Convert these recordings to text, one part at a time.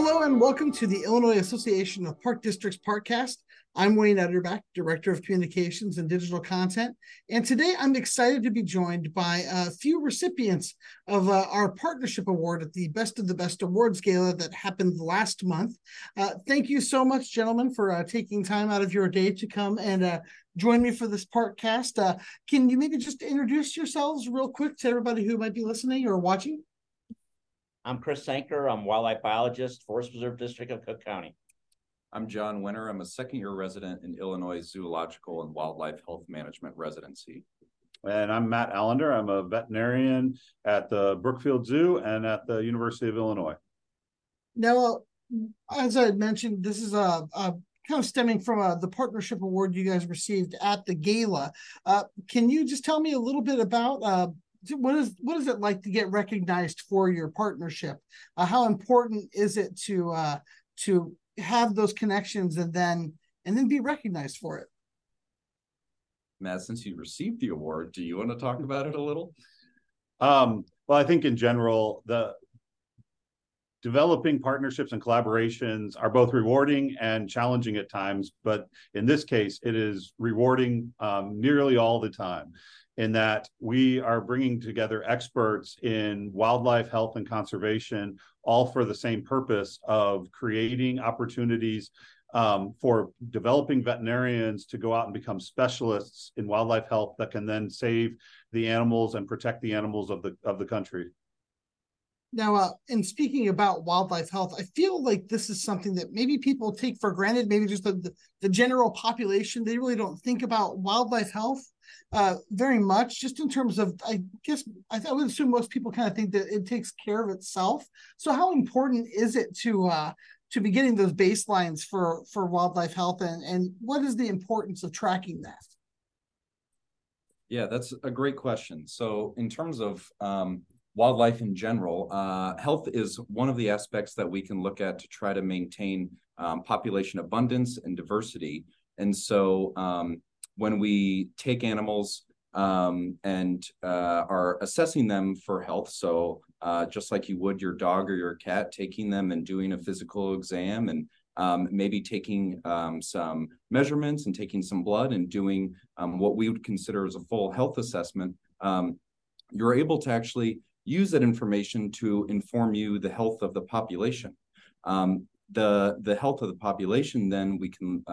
Hello and welcome to the Illinois Association of Park Districts Parkcast. I'm Wayne Utterback, Director of Communications and Digital Content. And today I'm excited to be joined by a few recipients of uh, our Partnership Award at the Best of the Best Awards Gala that happened last month. Uh, thank you so much, gentlemen, for uh, taking time out of your day to come and uh, join me for this Parkcast. Uh, can you maybe just introduce yourselves real quick to everybody who might be listening or watching? I'm Chris Anchor. I'm wildlife biologist, Forest Preserve District of Cook County. I'm John Winter. I'm a second year resident in Illinois Zoological and Wildlife Health Management residency. And I'm Matt Allender. I'm a veterinarian at the Brookfield Zoo and at the University of Illinois. Now, as I had mentioned, this is a, a kind of stemming from a, the partnership award you guys received at the gala. Uh, can you just tell me a little bit about uh, what is what is it like to get recognized for your partnership? Uh, how important is it to uh, to have those connections and then and then be recognized for it. Matt, since you received the award, do you want to talk about it a little? Um, well, I think in general, the developing partnerships and collaborations are both rewarding and challenging at times. But in this case, it is rewarding um, nearly all the time in that we are bringing together experts in wildlife health and conservation, all for the same purpose of creating opportunities um, for developing veterinarians to go out and become specialists in wildlife health that can then save the animals and protect the animals of the of the country. Now, uh, in speaking about wildlife health, I feel like this is something that maybe people take for granted. Maybe just the, the, general population, they really don't think about wildlife health uh, very much, just in terms of, I guess, I, I, would assume most people kind of think that it takes care of itself. So, how important is it to uh, to be getting those baselines for for wildlife health, and and what is the importance of tracking that? Yeah, that's a great question. So, in terms of um, wildlife in general, uh, health is one of the aspects that we can look at to try to maintain um, population abundance and diversity. And so, um, when we take animals um, and uh, are assessing them for health. So, uh, just like you would your dog or your cat, taking them and doing a physical exam and um, maybe taking um, some measurements and taking some blood and doing um, what we would consider as a full health assessment, um, you're able to actually use that information to inform you the health of the population. Um, the the health of the population, then we can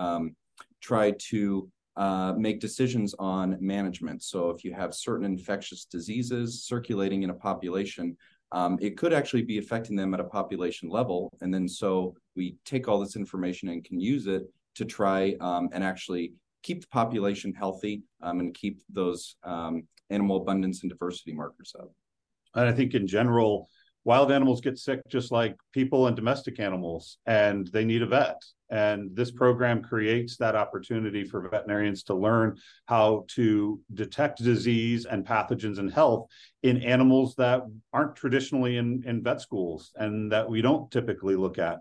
try to uh, make decisions on management. So if you have certain infectious diseases circulating in a population, um, it could actually be affecting them at a population level. And then so we take all this information and can use it to try um, and actually keep the population healthy um, and keep those um, animal abundance and diversity markers up. And I think in general, wild animals get sick just like people and domestic animals, and they need a vet. And this program creates that opportunity for veterinarians to learn how to detect disease and pathogens and health in animals that aren't traditionally in, in vet schools and that we don't typically look at.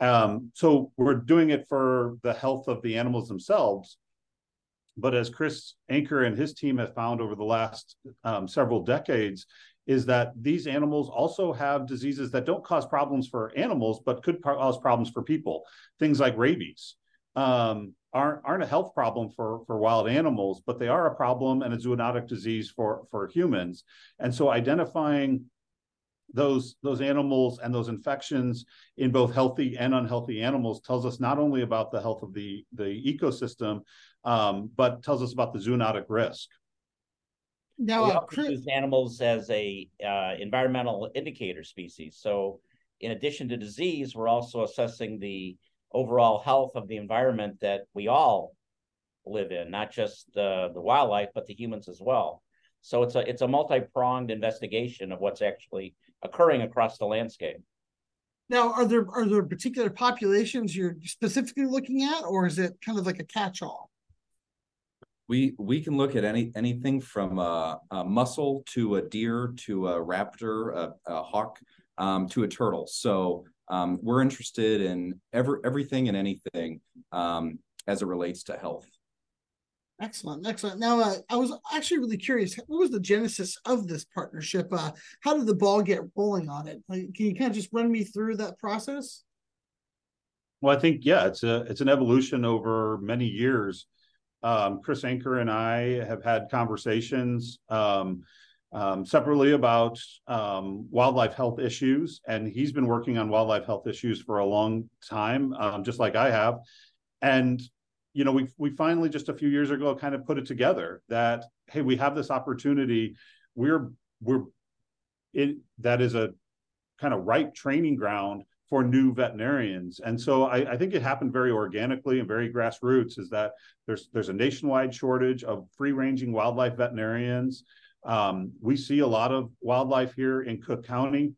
Um, so we're doing it for the health of the animals themselves. But as Chris Anchor and his team have found over the last um, several decades, is that these animals also have diseases that don't cause problems for animals, but could cause problems for people. Things like rabies um, aren't aren't a health problem for for wild animals, but they are a problem and a zoonotic disease for for humans. And so, identifying those those animals and those infections in both healthy and unhealthy animals tells us not only about the health of the the ecosystem, um, but tells us about the zoonotic risk. Now, we uh, also use animals as a uh, environmental indicator species. So, in addition to disease, we're also assessing the overall health of the environment that we all live in, not just uh, the wildlife, but the humans as well. So it's a it's a multi pronged investigation of what's actually occurring across the landscape. Now, are there are there particular populations you're specifically looking at, or is it kind of like a catch all? We we can look at any anything from a, a mussel to a deer to a raptor, a, a hawk, um, to a turtle. So um, we're interested in every everything and anything um, as it relates to health. Excellent, excellent. Now, uh, I was actually really curious. What was the genesis of this partnership? Uh, how did the ball get rolling on it? Like, can you kind of just run me through that process? Well, I think yeah, it's a it's an evolution over many years. Um, Chris Anchor and I have had conversations um, um, separately about um, wildlife health issues, and he's been working on wildlife health issues for a long time, um, just like I have. And you know, we we finally just a few years ago kind of put it together that hey, we have this opportunity. We're we're it that is a kind of right training ground for new veterinarians. And so I, I, think it happened very organically and very grassroots. Is that there's there's a nationwide shortage of free ranging wildlife veterinarians. Um, we see a lot of wildlife here in Cook County,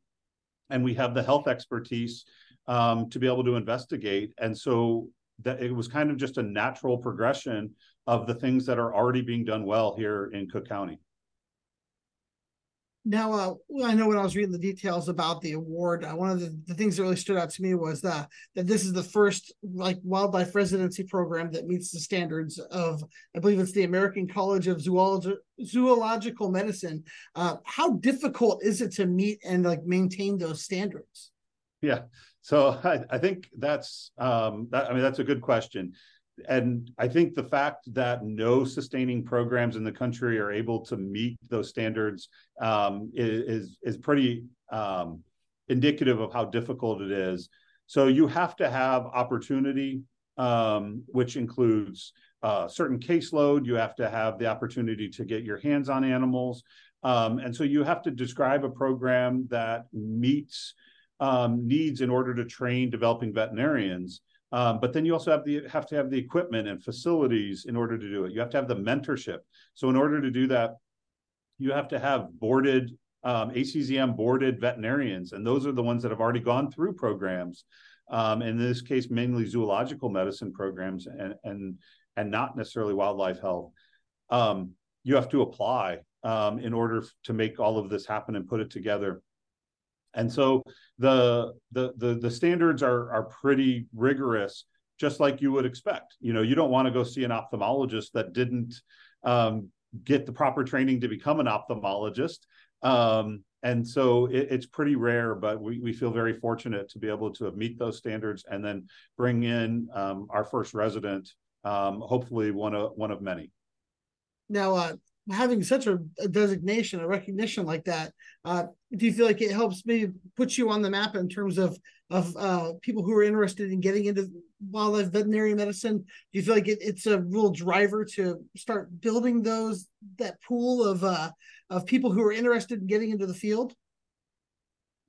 and we have the health expertise um, to be able to investigate. And so that it was kind of just a natural progression of the things that are already being done well here in Cook County. Now, uh, I know when I was reading the details about the award, uh, one of the, the, things that really stood out to me was that that this is the first like wildlife residency program that meets the standards of, I believe it's the American College of Zoologi- Zoological Medicine. Uh, how difficult is it to meet and like maintain those standards? Yeah, so I, I think that's um, that, I mean that's a good question, and I think the fact that no sustaining programs in the country are able to meet those standards um, is is pretty um, indicative of how difficult it is. So you have to have opportunity, um, which includes uh, certain caseload. You have to have the opportunity to get your hands on animals, um, and so you have to describe a program that meets um, needs in order to train developing veterinarians. Um, but then you also have the have to have the equipment and facilities in order to do it. You have to have the mentorship. So in order to do that, you have to have boarded um, ACZM boarded veterinarians, and those are the ones that have already gone through programs. Um, in this case, mainly zoological medicine programs, and and and not necessarily wildlife health. Um, you have to apply um, in order to make all of this happen and put it together. And so the the the, the standards are are pretty rigorous, just like you would expect. You know, you don't want to go see an ophthalmologist that didn't um, get the proper training to become an ophthalmologist. Um, and so it, it's pretty rare, but we, we feel very fortunate to be able to meet those standards and then bring in um, our first resident, um, hopefully one of one of many. Now, uh, having such a, a, designation, a recognition like that, uh, do you feel like it helps maybe put you on the map in terms of of uh, people who are interested in getting into wildlife veterinary medicine? Do you feel like it, it's a real driver to start building those that pool of uh, of people who are interested in getting into the field?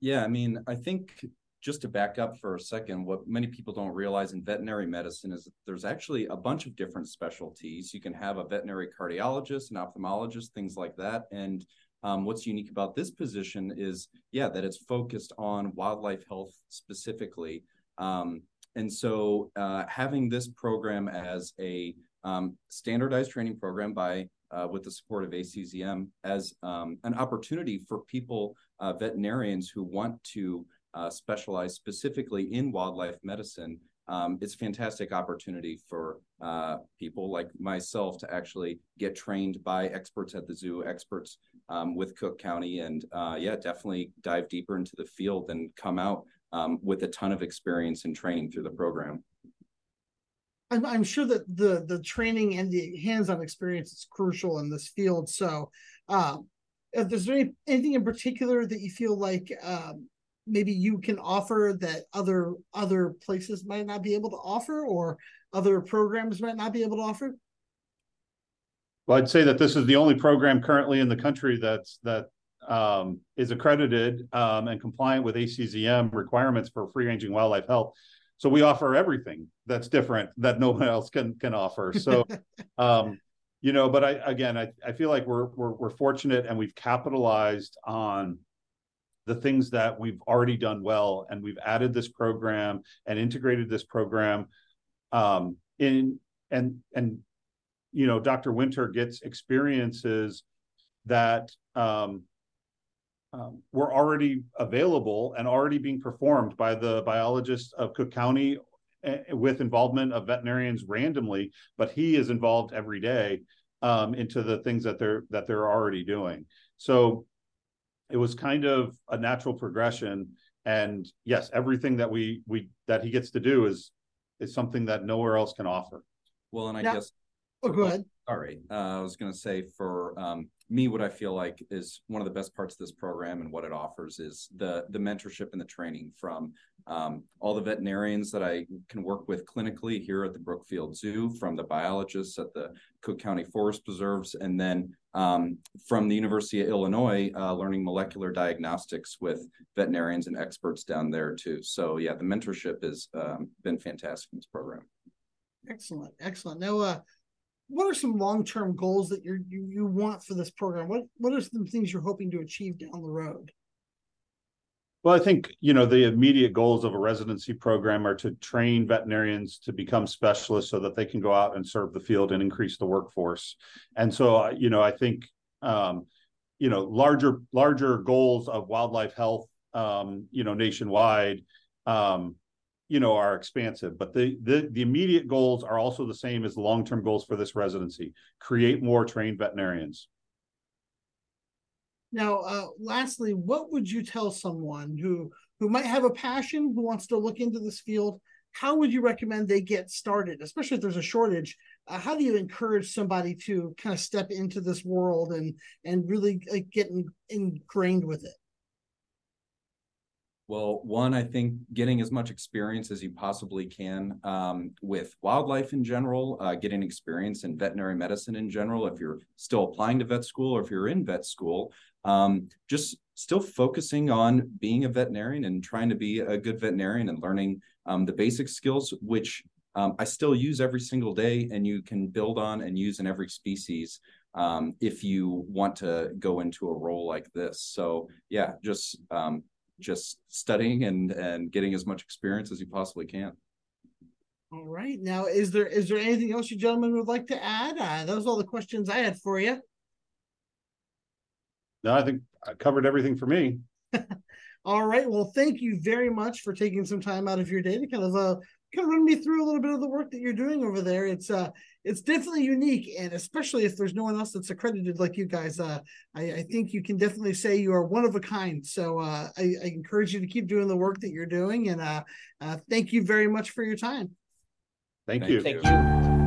Yeah, I mean, I think just to back up for a second, what many people don't realize in veterinary medicine is that there's actually a bunch of different specialties. You can have a veterinary cardiologist, an ophthalmologist, things like that. And um, what's unique about this position is, yeah, that it's focused on wildlife health specifically. Um, and so uh, having this program as a um, standardized training program by uh, with the support of ACZM as um, an opportunity for people, uh, veterinarians who want to uh, specialize specifically in wildlife medicine, um, it's a fantastic opportunity for uh, people like myself to actually get trained by experts at the zoo, experts um, with Cook County, and uh, yeah, definitely dive deeper into the field and come out um, with a ton of experience and training through the program. I'm, I'm sure that the the training and the hands-on experience is crucial in this field. So, um, if there's any anything in particular that you feel like um, maybe you can offer that other other places might not be able to offer or other programs might not be able to offer well i'd say that this is the only program currently in the country that's that um, is accredited um, and compliant with ACZM requirements for free ranging wildlife health. So we offer everything that's different that no one else can can offer. So, um, you know, but I again, I, I feel like we're, we're we're fortunate and we've capitalized on the things that we've already done well and we've added this program and integrated this program um, in and and you know dr winter gets experiences that um, um, were already available and already being performed by the biologists of cook county uh, with involvement of veterinarians randomly, but he is involved every day um, into the things that they're that they're already doing. So it was kind of a natural progression. And yes, everything that we we that he gets to do is is something that nowhere else can offer. Well, and I now, guess. Oh, go ahead. Sorry, uh, I was going to say for um, me, what I feel like is one of the best parts of this program and what it offers is the the mentorship and the training from um, all the veterinarians that I can work with clinically here at the Brookfield Zoo, from the biologists at the Cook County Forest Preserves, and then um, from the University of Illinois, uh, learning molecular diagnostics with veterinarians and experts down there too. So yeah, the mentorship has um, been fantastic in this program. Excellent, excellent. Now, uh, what are some long-term goals that you you want for this program? What what are some things you're hoping to achieve down the road? Well, I think you know the immediate goals of a residency program are to train veterinarians to become specialists so that they can go out and serve the field and increase the workforce. And so, uh, you know, I think um, you know larger larger goals of wildlife health, um, you know, nationwide. Um, you know are expansive but the, the the immediate goals are also the same as the long-term goals for this residency. Create more trained veterinarians. Now uh, lastly what would you tell someone who who might have a passion who wants to look into this field? How would you recommend they get started especially if there's a shortage? Uh, how do you encourage somebody to kind of step into this world and and really get in, ingrained with it well, one, I think getting as much experience as you possibly can um, with wildlife in general, uh, getting experience in veterinary medicine in general, if you're still applying to vet school or if you're in vet school, um, just still focusing on being a veterinarian and trying to be a good veterinarian and learning um, the basic skills, which um, I still use every single day and you can build on and use in every species um, if you want to go into a role like this. So, yeah, just um, just studying and and getting as much experience as you possibly can. All right. Now, is there is there anything else you gentlemen would like to add? Uh, those are all the questions I had for you. No, I think I covered everything for me. all right. Well, thank you very much for taking some time out of your day to kind of uh, kind of run me through a little bit of the work that you're doing over there. It's uh it's definitely unique, and especially if there's no one else that's accredited like you guys, uh, I, I think you can definitely say you are one of a kind. So uh, I, I, encourage you to keep doing the work that you're doing, and uh, uh, thank you very much for your time. Thank, thank you. Thank you.